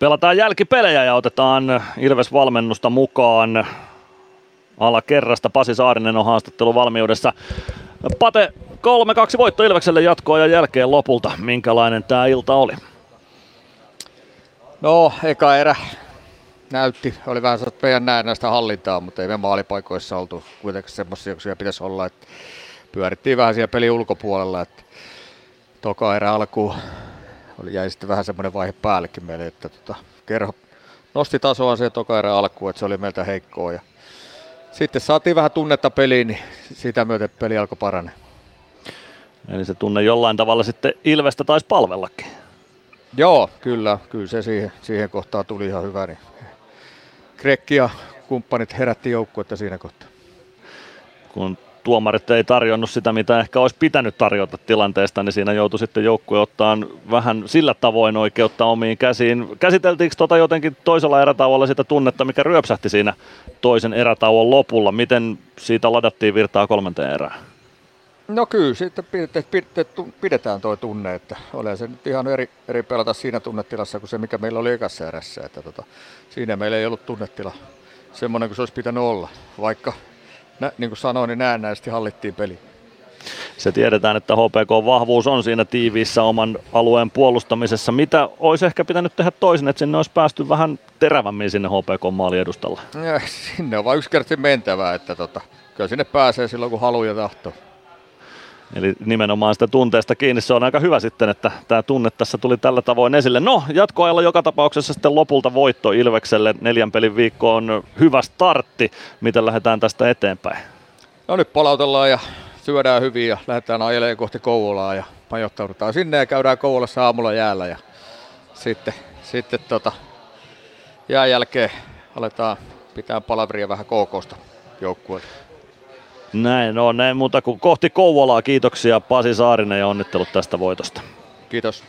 Pelataan jälkipelejä ja otetaan Ilves-valmennusta mukaan. Ala kerrasta Pasi Saarinen on haastattelu valmiudessa. Pate 3-2 voitto Ilvekselle jatkoa ja jälkeen lopulta. Minkälainen tämä ilta oli? No, eka erä näytti, oli vähän meidän näistä hallintaa, mutta ei me maalipaikoissa oltu kuitenkin semmoisia, jotka pitäisi olla, että pyörittiin vähän siellä pelin ulkopuolella, että toka erä alkuun oli, jäi sitten vähän semmoinen vaihe päällekin meille, että tota, kerho nosti tasoa se toka alkuun, että se oli meiltä heikkoa ja sitten saatiin vähän tunnetta peliin, niin sitä myöten peli alkoi paranee. Eli se tunne jollain tavalla sitten Ilvestä taisi palvellakin. Joo, kyllä, kyllä se siihen, siihen kohtaan tuli ihan hyvä. Niin Krekki ja kumppanit herätti joukkuetta siinä kohtaa. Kun tuomarit ei tarjonnut sitä, mitä ehkä olisi pitänyt tarjota tilanteesta, niin siinä joutui sitten joukkue ottaa vähän sillä tavoin oikeutta omiin käsiin. Käsiteltiinkö tuota jotenkin toisella erätauolla sitä tunnetta, mikä ryöpsähti siinä toisen erätauon lopulla? Miten siitä ladattiin virtaa kolmanteen erään? No kyllä, sitten pidetään tuo tunne, että ole se nyt ihan eri, eri pelata siinä tunnetilassa kuin se, mikä meillä oli ekassa erässä. Että tota, siinä meillä ei ollut tunnetila semmoinen kuin se olisi pitänyt olla, vaikka nä, niin kuin sanoin, niin näennäisesti hallittiin peli. Se tiedetään, että HPK-vahvuus on siinä tiiviissä oman alueen puolustamisessa. Mitä olisi ehkä pitänyt tehdä toisin, että sinne olisi päästy vähän terävämmin sinne HPK-maaliedustalla? Ja, sinne on vain yksinkertaisesti mentävää, että tota, kyllä sinne pääsee silloin kun haluaa ja tahtoo. Eli nimenomaan sitä tunteesta kiinni. Se on aika hyvä sitten, että tämä tunne tässä tuli tällä tavoin esille. No, jatkoajalla joka tapauksessa sitten lopulta voitto Ilvekselle. Neljän pelin viikko on hyvä startti. Miten lähdetään tästä eteenpäin? No nyt palautellaan ja syödään hyvin ja lähdetään ajelemaan kohti Kouvolaa ja majoittaudutaan sinne ja käydään Kouvolassa aamulla jäällä ja sitten, sitten tota, jään jälkeen aletaan pitää palavria vähän KKsta joukkueelle. Näin on, näin muuta kuin kohti Kouvolaa. Kiitoksia Pasi Saarinen ja onnittelut tästä voitosta. Kiitos.